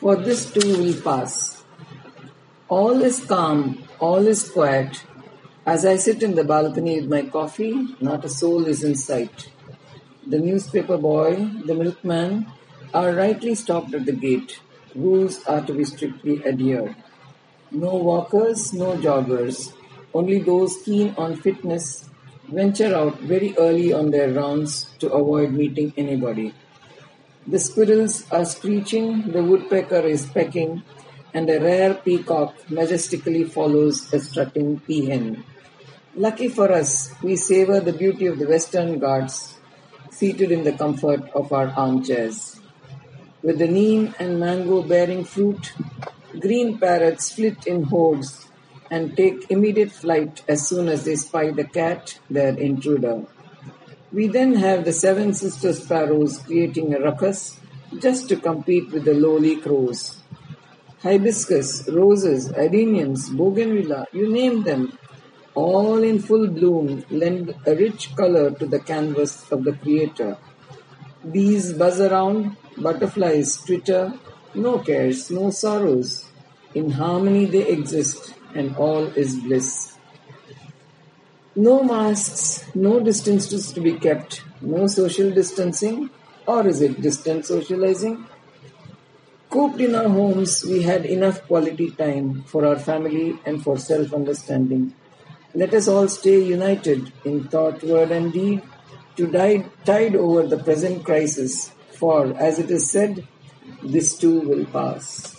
for this too will pass. All is calm, all is quiet. As I sit in the balcony with my coffee, not a soul is in sight. The newspaper boy, the milkman, are rightly stopped at the gate. Rules are to be strictly adhered. No walkers, no joggers. Only those keen on fitness venture out very early on their rounds to avoid meeting anybody. The squirrels are screeching, the woodpecker is pecking, and a rare peacock majestically follows a strutting peahen. Lucky for us, we savor the beauty of the Western Ghats, seated in the comfort of our armchairs. With the neem and mango bearing fruit, green parrots flit in hordes and take immediate flight as soon as they spy the cat, their intruder. We then have the seven sister sparrows creating a ruckus just to compete with the lowly crows. Hibiscus, roses, adeniums, bougainvillea, you name them, all in full bloom, lend a rich color to the canvas of the Creator. Bees buzz around, butterflies twitter, no cares, no sorrows. In harmony they exist, and all is bliss. No masks, no distances to be kept, no social distancing, or is it distant socializing? Cooped in our homes, we had enough quality time for our family and for self understanding. Let us all stay united in thought, word, and deed to tide over the present crisis, for as it is said, this too will pass.